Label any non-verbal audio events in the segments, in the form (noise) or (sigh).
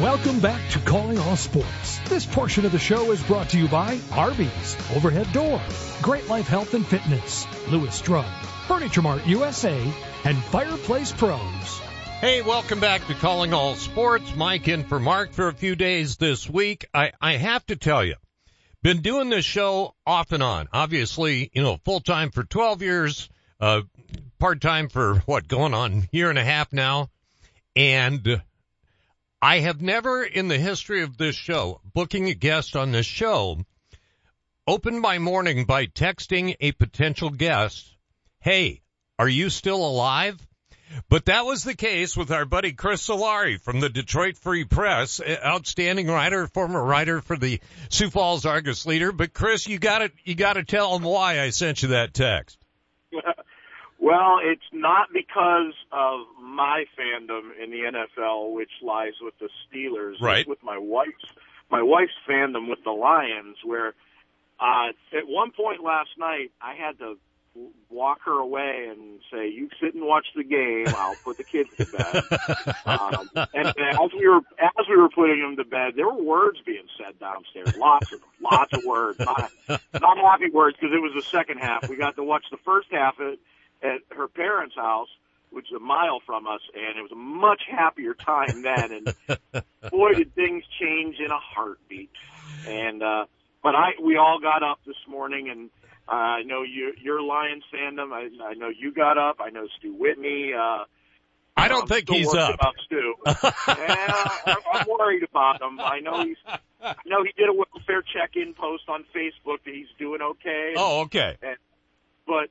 Welcome back to Calling All Sports. This portion of the show is brought to you by Arby's, Overhead Door, Great Life Health and Fitness, Lewis Drug, Furniture Mart USA, and Fireplace Pros. Hey, welcome back to Calling All Sports. Mike in for Mark for a few days this week. I, I have to tell you, been doing this show off and on. Obviously, you know, full time for 12 years, uh, part time for what, going on year and a half now. And I have never in the history of this show, booking a guest on this show, opened my morning by texting a potential guest, Hey, are you still alive? But that was the case with our buddy Chris Solari from the Detroit Free Press, outstanding writer, former writer for the Sioux Falls Argus Leader. But Chris, you got to you got to tell him why I sent you that text. Well, it's not because of my fandom in the NFL, which lies with the Steelers. Right. It's with my wife's my wife's fandom with the Lions, where uh, at one point last night I had to walk her away and say, "You sit and watch the game. I'll put the kids to bed." (laughs) um, and, as we were as we were putting them to bed, there were words being said downstairs. Lots of them, lots of words. Not not happy words because it was the second half. We got to watch the first half at, at her parents' house, which is a mile from us, and it was a much happier time then. And (laughs) boy, did things change in a heartbeat. And uh, but I we all got up this morning and uh, I know you, your Lions fandom. I, I know you got up. I know Stu Whitney. Uh, I don't I'm think still he's up. About Stu. yeah, I'm, I'm worried about him. I know he's. I know he did a welfare check-in post on Facebook that he's doing okay. Oh, okay. But,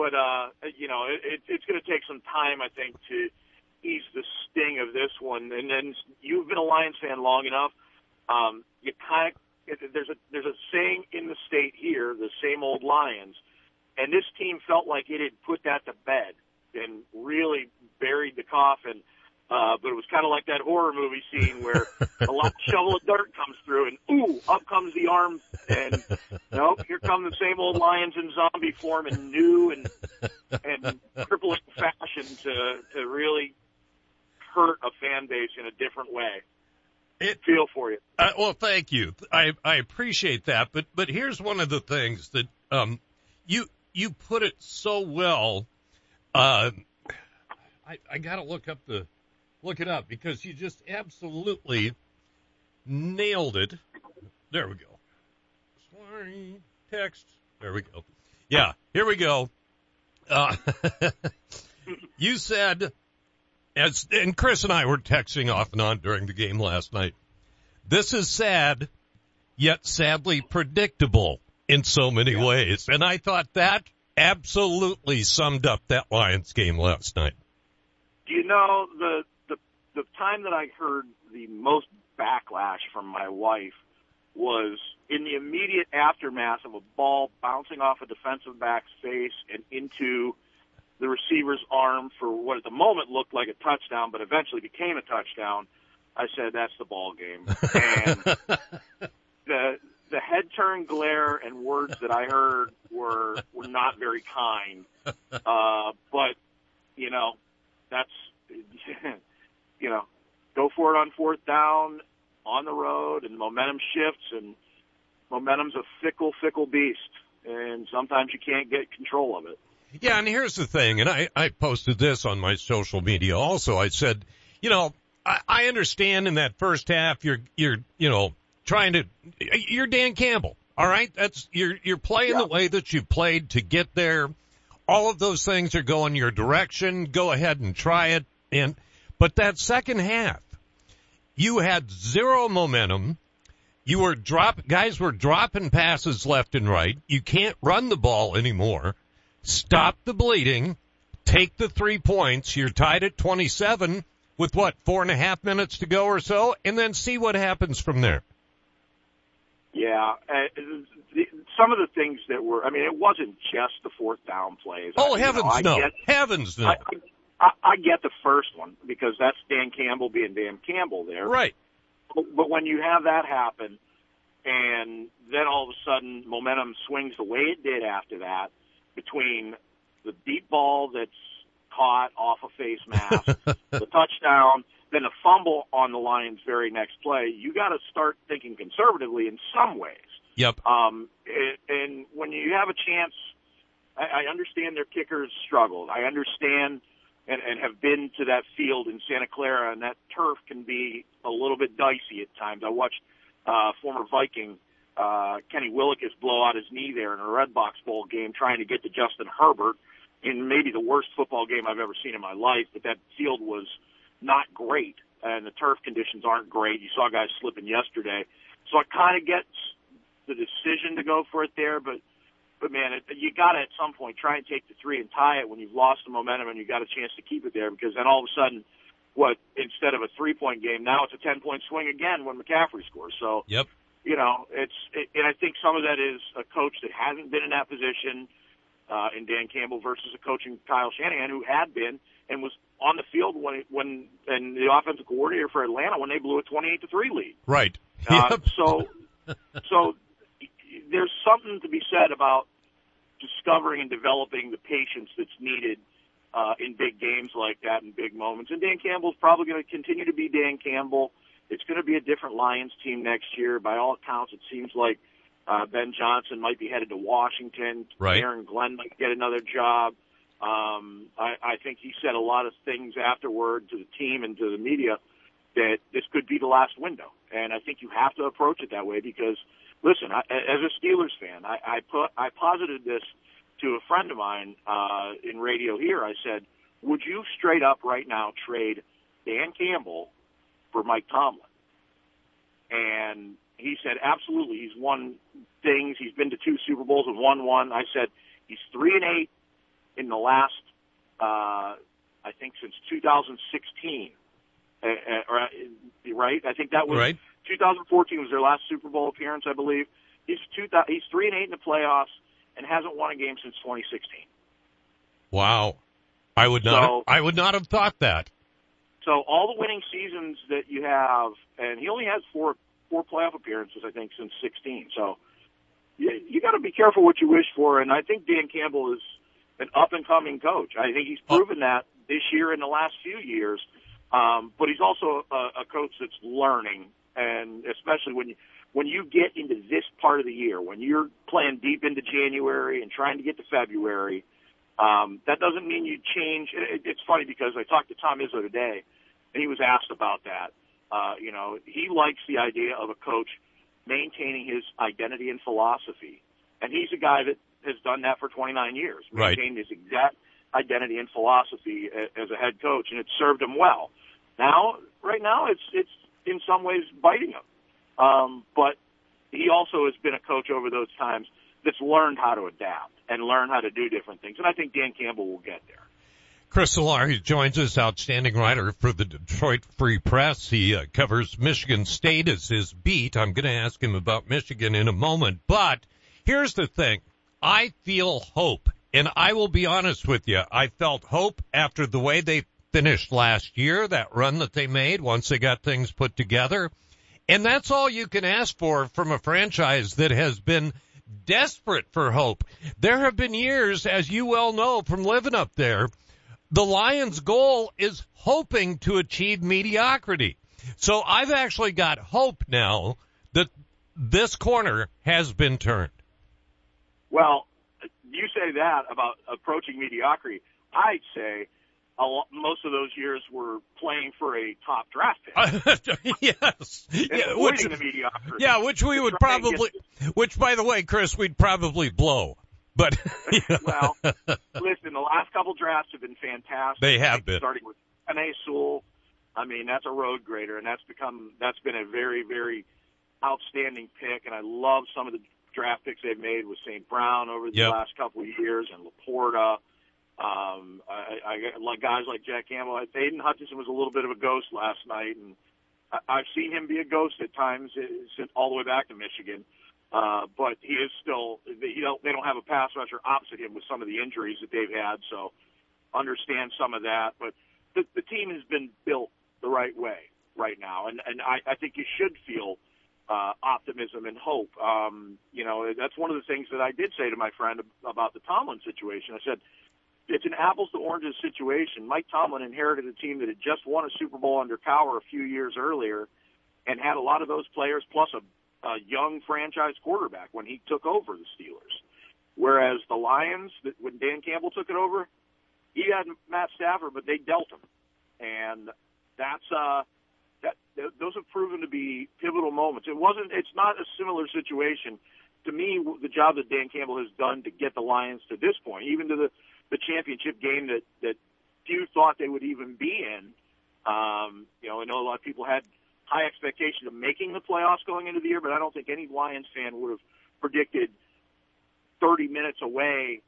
but uh, you know, it, it, it's going to take some time, I think, to ease the sting of this one. And then you've been a Lions fan long enough. Um, you kind of there's a there's a saying in the state here, the same old Lions, and this team felt like it had put that to bed and really buried the coffin. Uh, but it was kind of like that horror movie scene where a lot (laughs) shovel of dirt comes through and ooh, up comes the arm and nope, here come the same old lions in zombie form in new and and crippling fashion to to really hurt a fan base in a different way. It, Feel for you. Uh, well, thank you. I I appreciate that. But but here's one of the things that um you you put it so well. Uh, I I gotta look up the look it up because you just absolutely nailed it. There we go. Sorry, text. There we go. Yeah, here we go. Uh, (laughs) you said as and Chris and I were texting off and on during the game last night. This is sad, yet sadly predictable in so many Yeah. ways. And I thought that absolutely summed up that Lions game last night. You know the time that I heard the most backlash from my wife was in the immediate aftermath of a ball bouncing off a defensive back's face and into the receiver's arm for what at the moment looked like a touchdown, but eventually became a touchdown. I said that's the ball game, and (laughs) the the head turn glare and words that I heard were were not very kind. (laughs) Uh, but you know, that's (laughs) you know, go for it on fourth down on the road, and momentum shifts, and momentum's a fickle, fickle beast, and sometimes you can't get control of it. Yeah, and here's the thing, and I, I posted this on my social media also. I said, you know, I, I understand in that first half you're you're you know trying to you're Dan Campbell. All right, that's you're you're playing the way that you played to get there. All of those things are going your direction. Go ahead and try it. And but that second half, you had zero momentum. You were drop guys were dropping passes left and right. You can't run the ball anymore. Stop the bleeding. Take the three points. You're tied at 27 with what, four and a half minutes to go or so, and then see what happens from there. Yeah, uh, the, some of the things that were, I mean, it wasn't just the fourth down plays. Oh, I, you heavens know, no. Get, heavens no. I, I, I get the first one because that's Dan Campbell being Dan Campbell there. right. But, but when you have that happen, and then all of a sudden momentum swings the way it did after that, between the deep ball that's caught off a face mask, (laughs) the touchdown, then a fumble on the Lions' very next play, you got to start thinking conservatively in some ways. Yep. Um, and, and when you have a chance, I, I understand their kickers struggled. I understand and, and have been to that field in Santa Clara, and that turf can be a little bit dicey at times. I watched uh, former Viking uh, Kenny Willekes blow out his knee there in a Redbox Bowl game trying to get to Justin Herbert in maybe the worst football game I've ever seen in my life. But that field was not great, and the turf conditions aren't great. You saw guys slipping yesterday, so I kind of get the decision to go for it there, but but man, it, you got to at some point try and take the three and tie it when you've lost the momentum and you've got a chance to keep it there because then all of a sudden, what instead of a three point game, now it's a ten point swing again when McCaffrey scores. So Yep. you know, it's it, and I think some of that is a coach that hasn't been in that position uh, in Dan Campbell versus a coaching Kyle Shanahan who had been and was on the field when when and the offensive coordinator for Atlanta when they blew a twenty eight to three lead. Right. Uh, (laughs) Yep. so so there's something to be said about discovering and developing the patience that's needed uh, in big games like that and big moments. And Dan Campbell's probably going to continue to be Dan Campbell. It's going to be a different Lions team next year. By all accounts, it seems like uh, Ben Johnson might be headed to Washington. Right. Aaron Glenn might get another job. Um, I, I think he said a lot of things afterward to the team and to the media that this could be the last window. And I think you have to approach it that way because, listen, I, as a Steelers fan, I, I put I posited this to a friend of mine uh, in radio here. I said, "Would you straight up right now trade Dan Campbell for Mike Tomlin?" And he said, "Absolutely. He's won things. He's been to two Super Bowls and won one." I said, "He's three and eight in the last, uh, I think, since 2016." Uh, uh, right? I think that was Right. 2014 was their last Super Bowl appearance, I believe. He's two, he's three and eight in the playoffs and hasn't won a game since 2016. Wow. I would not. So- I would not have thought that. So all the winning seasons that you have, and he only has four four playoff appearances, I think, since 16. So you, you got to be careful what you wish for. And I think Dan Campbell is an up and coming coach. I think he's proven that this year and the last few years. Um, but he's also a, a coach that's learning, and especially when you when you get into this part of the year, when you're playing deep into January and trying to get to February, um, that doesn't mean you change. It, it's funny because I talked to Tom Izzo today, and he was asked about that. Uh, you know, he likes the idea of a coach maintaining his identity and philosophy, and he's a guy that has done that for 29 years, Right. maintained his exact identity and philosophy as a head coach, and it served him well. Now, right now, it's it's in some ways biting him, um, but he also has been a coach over those times that's learned how to adapt and learn how to do different things, and I think Dan Campbell will get there. Chris Solari joins us, outstanding writer for the Detroit Free Press. He uh, covers Michigan State as his beat. I'm going to ask him about Michigan in a moment, but here's the thing. I feel hope, and I will be honest with you. I felt hope after the way they finished last year, that run that they made once they got things put together. And that's all you can ask for from a franchise that has been desperate for hope. There have been years, as you well know from living up there, the Lions' goal is hoping to achieve mediocrity. So I've actually got hope now that this corner has been turned. Well, you say that about approaching mediocrity. I'd say a lo- most of those years were playing for a top draft pick. (laughs) yes. and Yeah, which, the mediocrity. yeah, which we would probably, which by the way, Chris, we'd probably blow. But, (laughs) well, listen, the last couple drafts have been fantastic. They have been. Starting with Penei Sewell. I mean, that's a road grader, and that's become that's been a very, very outstanding pick. And I love some of the draft picks they've made with St. Brown over the Yep. last couple of years, and LaPorta. Um, I, I like guys like Jack Campbell. Aidan Hutchinson was a little bit of a ghost last night, and I, I've seen him be a ghost at times uh, since all the way back to Michigan. Uh, but he is still, you know, they don't have a pass rusher opposite him with some of the injuries that they've had, so understand some of that. But the, the team has been built the right way right now, and and I, I think you should feel uh, optimism and hope. Um, you know, that's one of the things that I did say to my friend about the Tomlin situation. I said, it's an apples to oranges situation. Mike Tomlin inherited a team that had just won a Super Bowl under Cowher a few years earlier, and had a lot of those players plus a, a young franchise quarterback when he took over the Steelers. Whereas the Lions, when Dan Campbell took it over, he had Matt Stafford, but they dealt him, and that's uh, that those have proven to be pivotal moments. It wasn't. It's not a similar situation. To me, the job that Dan Campbell has done to get the Lions to this point, even to the the championship game that that few thought they would even be in. Um, you know, I know a lot of people had high expectations of making the playoffs going into the year, but I don't think any Lions fan would have predicted 30 minutes away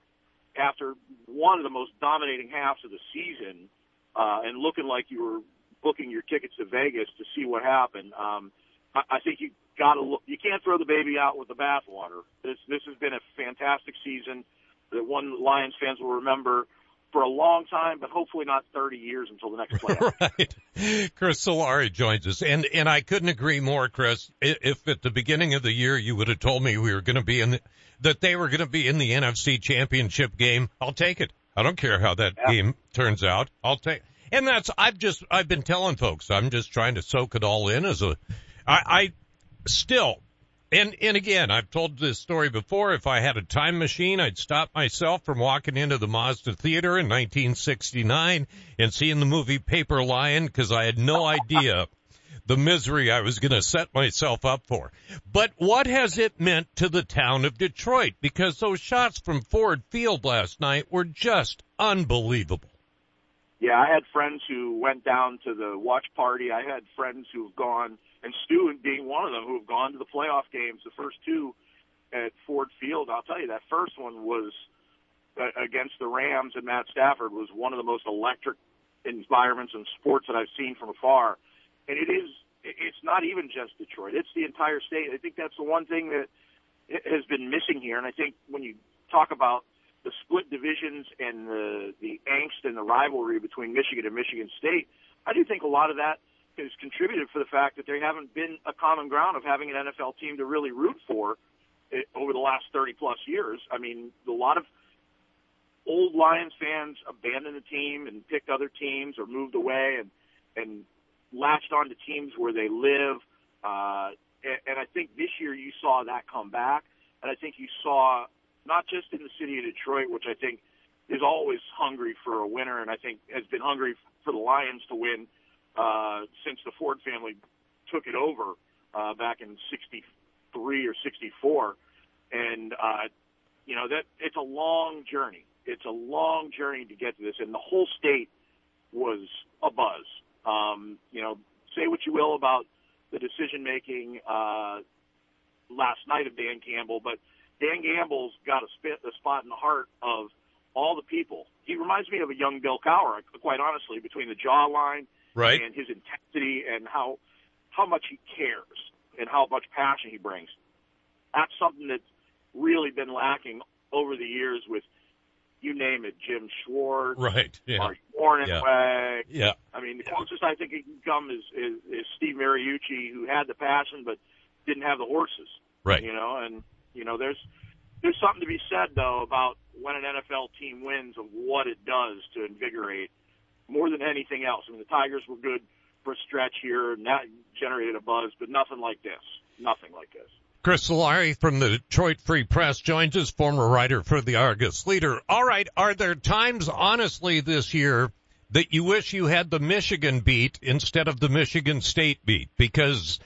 after one of the most dominating halves of the season uh, and looking like you were booking your tickets to Vegas to see what happened. Um, I, I think you got to look. You can't throw the baby out with the bathwater. This this has been a fantastic season that one Lions fans will remember for a long time, but hopefully not 30 years until the next playoff. (laughs) right. Chris Solari joins us. And, and I couldn't agree more, Chris. If at the beginning of the year you would have told me we were going to be in the, that they were going to be in the NFC championship game, I'll take it. I don't care how that yeah. game turns out. I'll take, and that's, I've just, I've been telling folks, I'm just trying to soak it all in as a, I, I still, and and again, I've told this story before. If I had a time machine, I'd stop myself from walking into the Mazda Theater in 1969 and seeing the movie Paper Lion because I had no idea (laughs) the misery I was going to set myself up for. But what has it meant to the town of Detroit? Because those shots from Ford Field last night were just unbelievable. Yeah, I had friends who went down to the watch party. I had friends who've gone and Stu being one of them who have gone to the playoff games, the first two at Ford Field. I'll tell you that first one was uh, against the Rams and Matt Stafford was one of the most electric environments in sports that I've seen from afar. And it is, it's not even just Detroit; it's the entire state. I think that's the one thing that has been missing here. And I think when you talk about the split divisions and the the angst and the rivalry between Michigan and Michigan State, I do think a lot of that has contributed for the fact that there haven't been a common ground of having an NFL team to really root for it, over the last 30 plus years. I mean, a lot of old Lions fans abandoned the team and picked other teams or moved away and and latched on to teams where they live. Uh, and, and I think this year you saw that come back, and I think you saw not just in the city of Detroit, which I think is always hungry for a winner, and I think has been hungry for the Lions to win uh, since the Ford family took it over uh, back in '63 or '64, and uh, you know that it's a long journey. It's a long journey to get to this, and the whole state was a buzz. Um, you know, say what you will about the decision making uh, last night of Dan Campbell, but Dan Campbell's got a, spit, a spot in the heart of all the people. He reminds me of a young Bill Cowher, quite honestly, between the jawline right. and his intensity and how how much he cares and how much passion he brings. That's something that's really been lacking over the years with you name it, Jim Schwartz, right? Yeah. Mark Mornhinweg. Yeah. yeah. I mean, the closest I think he can come is, is is Steve Mariucci, who had the passion but didn't have the horses. Right. You know, and you know, there's there's something to be said though about when an NFL team wins of what it does to invigorate more than anything else. I mean, the Tigers were good for a stretch here, and that generated a buzz, but nothing like this. Nothing like this. Chris Solari from the Detroit Free Press joins us, former writer for the Argus Leader. All right, are there times, honestly, this year that you wish you had the Michigan beat instead of the Michigan State beat? Because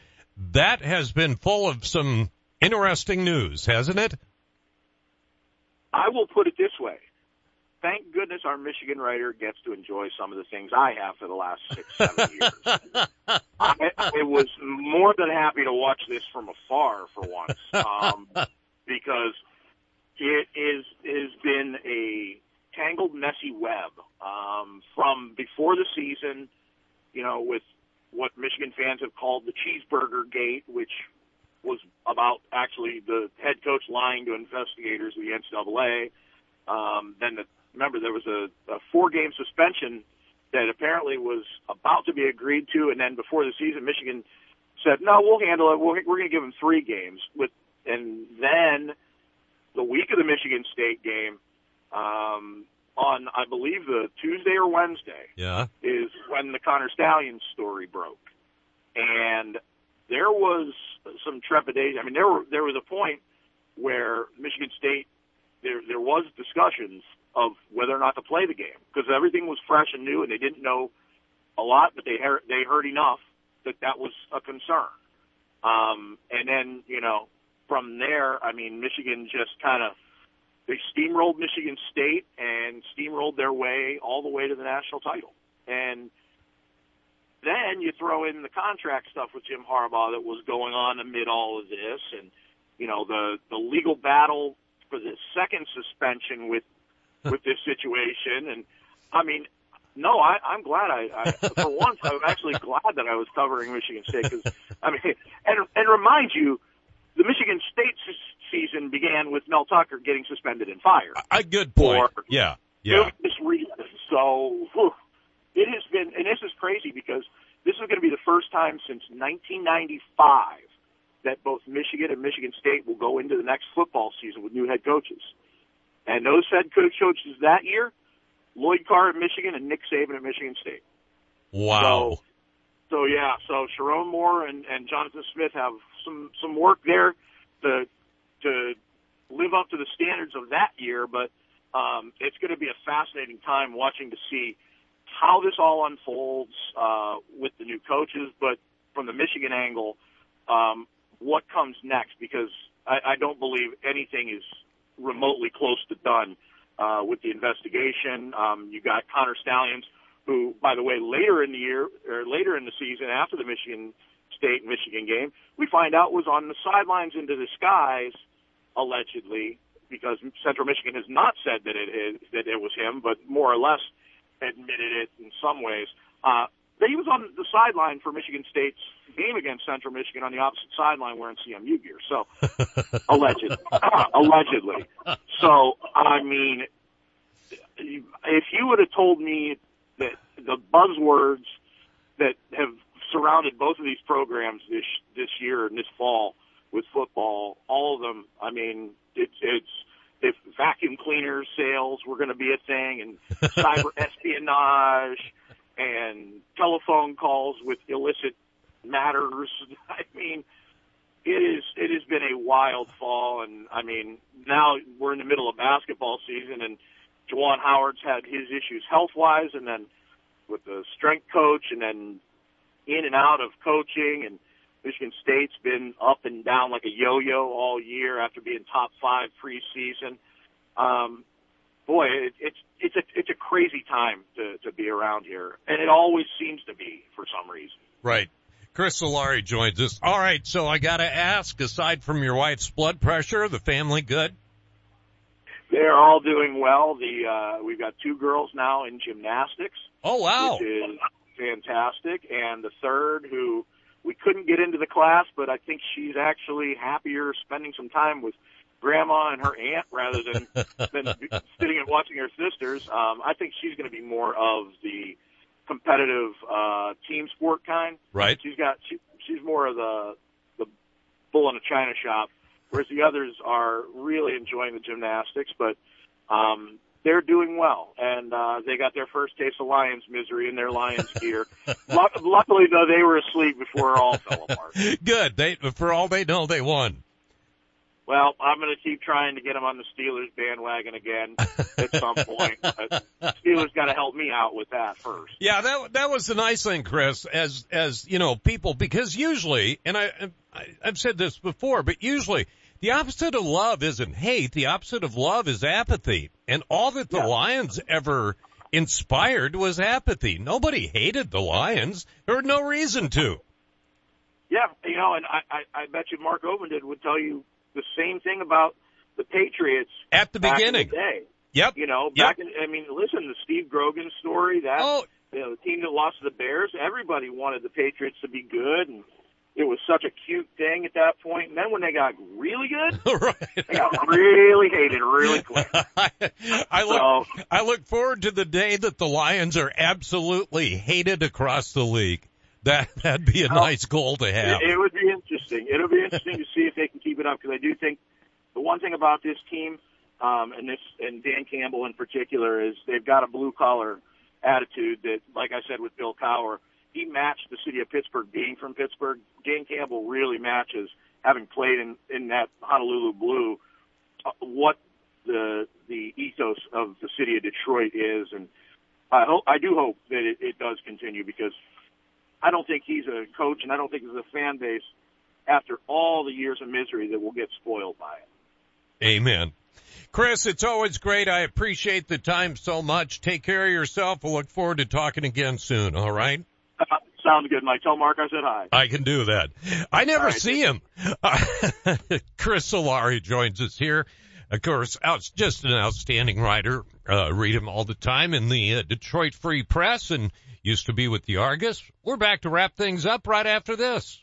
that has been full of some interesting news, hasn't it? I will put it this way thank goodness our Michigan writer gets to enjoy some of the things I have for the last six, seven (laughs) years. I, I was more than happy to watch this from afar for once, um, (laughs) because it is has been a tangled, messy web um, from before the season. You know, with what Michigan fans have called the cheeseburger gate, which was about actually the head coach lying to investigators of the NCAA. Um, then the remember there was a, a four game suspension that apparently was about to be agreed to, and then before the season, Michigan said, "No, we'll handle it. We're, we're going to give them three games." With and then the week of the Michigan State game, um, on I believe the Tuesday or Wednesday Yeah. is when the Connor Stalions story broke, and there was some trepidation. I mean, there were there was a point where Michigan State there there was discussions of whether or not to play the game because everything was fresh and new and they didn't know a lot, but they heard they heard enough that that was a concern. Um, and then you know from there, I mean, Michigan just kind of they steamrolled Michigan State and steamrolled their way all the way to the national title. And then you throw in the contract stuff with Jim Harbaugh that was going on amid all of this, and you know the the legal battle for the second suspension with with this situation. And I mean, no, I, I'm glad I, I for once I'm actually glad that I was covering Michigan State because I mean, and and remind you, the Michigan State s- season began with Mel Tucker getting suspended and fired. A good point. Or- yeah. Yeah. This reason. So whew, it has been, and this is crazy because this is going to be the first time since 1995 that both Michigan and Michigan State will go into the next football season with new head coaches. And those head coach coaches that year, Lloyd Carr at Michigan and Nick Saban at Michigan State. Wow. So, so yeah, so Sherrone Moore and, and Jonathan Smith have some some work there to to live up to the standards of that year, but um, it's going to be a fascinating time watching to see how this all unfolds uh, with the new coaches, but from the Michigan angle, um, what comes next? Because I, I don't believe anything is remotely close to done uh, with the investigation. Um, you got Connor Stalions, who, by the way, later in the year or later in the season, after the Michigan State Michigan game, we find out was on the sidelines the skies, allegedly, because Central Michigan has not said that it is that it was him, but more or less admitted it in some ways. Uh, he was on the sideline for Michigan State's game against Central Michigan on the opposite sideline wearing CMU gear. So (laughs) allegedly, (laughs) allegedly. So I mean, if you would have told me that the buzzwords that have surrounded both of these programs this this year and this fall with football, all of them, I mean, it's it's if vacuum cleaner sales were going to be a thing and (laughs) cyber espionage and telephone calls with illicit matters. (laughs) I mean, it is it has been a wild fall, and I mean now we're in the middle of basketball season, and Juwan Howard's had his issues health wise, and then with the strength coach, and then in and out of coaching, and Michigan State's been up and down like a yo-yo all year after being top five preseason. Um, boy, it, it's it's a it's a crazy time to to be around here, and it always seems to be for some reason. Right. Chris Solari joins us. All right, so I got to ask, aside from your wife's blood pressure, the family good? They're all doing well. The uh, we've got two girls now in gymnastics, Oh wow. which is fantastic, and the third who we couldn't get into the class, but I think she's actually happier spending some time with grandma and her aunt rather than (laughs) than sitting and watching her sisters. Um, I think she's going to be more of the competitive uh, team sport kind. Right. She's got she, she's more of the the bull in a china shop, whereas the others are really enjoying the gymnastics, but um, they're doing well, and uh, they got their first taste of Lions misery in their Lions gear. (laughs) Luckily, though, they were asleep before it all fell apart. (laughs) Good. They, for all they know, they won. Well, I'm going to keep trying to get him on the Steelers bandwagon again at some point. But (laughs) Steelers got to help me out with that first. Yeah, that that was the nice thing, Chris. As as you know, people because usually, and I, I I've said this before, but usually the opposite of love isn't hate. The opposite of love is apathy. And all that the Yeah. Lions ever inspired was apathy. Nobody hated the Lions. There was no reason to. Yeah, you know, and I, I, I bet you Mark Ovenden would tell you the same thing about the Patriots At the beginning. in the day. Yep. You know, Yep. back in, I mean, listen, the Steve Grogan story, that, Oh, you know, the team that lost to the Bears, everybody wanted the Patriots to be good, and it was such a cute thing at that point. And then when they got really good, (laughs) right. they got really hated really quick. (laughs) I, I look So, I look forward to the day that the Lions are absolutely hated across the league. That that'd be a Well, nice goal to have. It, it would be interesting. It'll be interesting to see if they can keep it up because I do think the one thing about this team, um, and this and Dan Campbell in particular is they've got a blue collar attitude that, like I said with Bill Cowher, he matched the city of Pittsburgh being from Pittsburgh. Dan Campbell really matches having played in in that Honolulu blue uh, what the the ethos of the city of Detroit is, and I hope I do hope that it, it does continue because I don't think he's a coach, and I don't think there's a fan base after all the years of misery that we'll get spoiled by it. Amen. Chris, it's always great. I appreciate the time so much. Take care of yourself. We'll look forward to talking again soon. All right. Uh, sounds good, Mike. Tell Mark I said hi. I can do that. I never right. see him. (laughs) Chris Solari joins us here. Of course, out, just an outstanding writer. Uh, read him all the time in the uh, Detroit Free Press and used to be with the Argus. We're back to wrap things up right after this.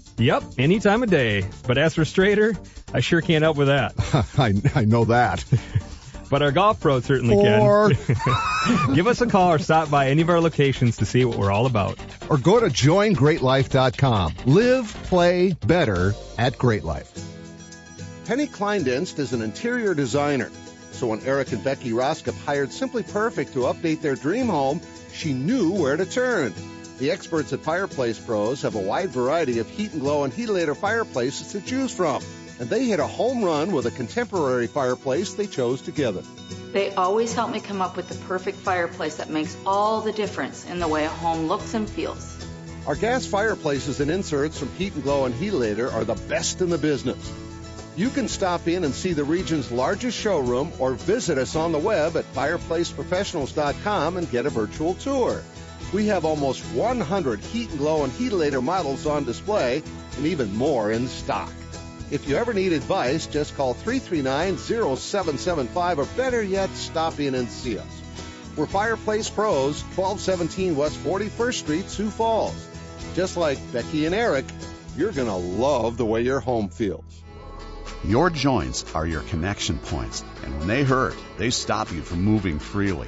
Yep, any time of day. But as for straighter, I sure can't help with that. (laughs) I, I know that. But our golf pros certainly Or, can. (laughs) Give us a call or stop by any of our locations to see what we're all about. or go to joingreatlife.com. Live, play better at Great Life. Penny Kleindienst is an interior designer. So when Eric and Becky Roskop hired Simply Perfect to update their dream home, she knew where to turn. The experts at Fireplace Pros have a wide variety of Heat & Glo and heatilator fireplaces to choose from. And they hit a home run with a contemporary fireplace they chose together. They always help me come up with the perfect fireplace that makes all the difference in the way a home looks and feels. Our gas fireplaces and inserts from Heat & Glo and Heatilator are the best in the business. You can stop in and see the region's largest showroom or visit us on the web at fireplaceprofessionals.com and get a virtual tour. We have almost 100 Heat & Glo and Heatilator models on display and even more in stock. If you ever need advice, just call 339-0775 or better yet, stop in and see us. We're Fireplace Pros, 1217 West 41st Street, Sioux Falls. Just like Becky and Eric, you're going to love the way your home feels. Your joints are your connection points, and when they hurt, they stop you from moving freely.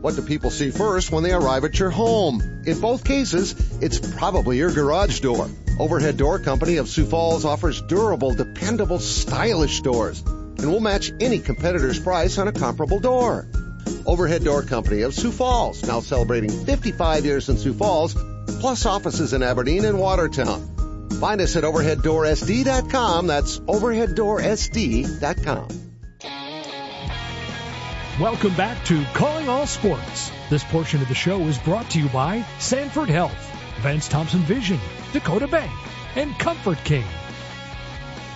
What do people see first when they arrive at your home? In both cases, it's probably your garage door. Overhead Door Company of Sioux Falls offers durable, dependable, stylish doors and will match any competitor's price on a comparable door. Overhead Door Company of Sioux Falls, now celebrating 55 years in Sioux Falls, plus offices in Aberdeen and Watertown. Find us at overheaddoorsd.com. That's overheaddoorsd.com. Welcome back to Calling All Sports. This portion of the show is brought to you by Sanford Health, Vance Thompson Vision, Dakota Bank, and Comfort King.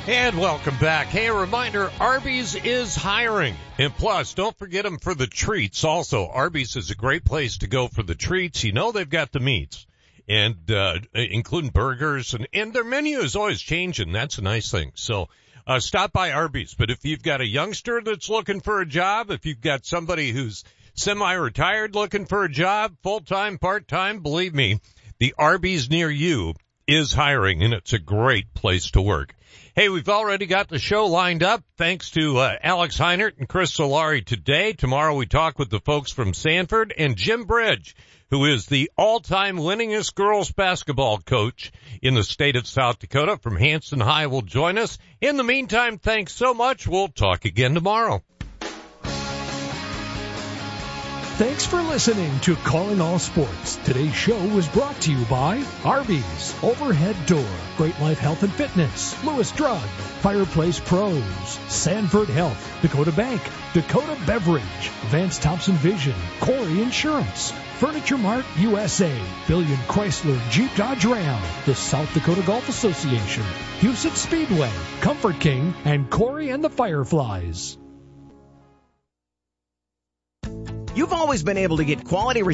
And welcome back. Hey, a reminder, Arby's is hiring. And plus, don't forget them for the treats also. Arby's is a great place to go for the treats. You know they've got the meats. And, uh, including burgers and, and their menu is always changing. That's a nice thing. So, uh, stop by Arby's. But if you've got a youngster that's looking for a job, if you've got somebody who's Semi-retired looking for a job, full-time, part-time, believe me, the Arby's near you is hiring and it's a great place to work. Hey, we've already got the show lined up. Thanks to uh, Alex Heinert and Chris Solari today. Tomorrow we talk with the folks from Sanford and Jim Bridge, who is the all-time winningest girls basketball coach in the state of South Dakota from Hanson High will join us. In the meantime, thanks so much. We'll talk again tomorrow. Thanks for listening to Calling All Sports. Today's show was brought to you by Arby's, Overhead Door, Great Life Health and Fitness, Lewis Drug, Fireplace Pros, Sanford Health, Dakota Bank, Dakota Beverage, Vance Thompson Vision, Corey Insurance, Furniture Mart USA, Billion Chrysler Jeep Dodge Ram, the South Dakota Golf Association, Huset Speedway, Comfort King, and Corey and the Fireflies. You've always been able to get quality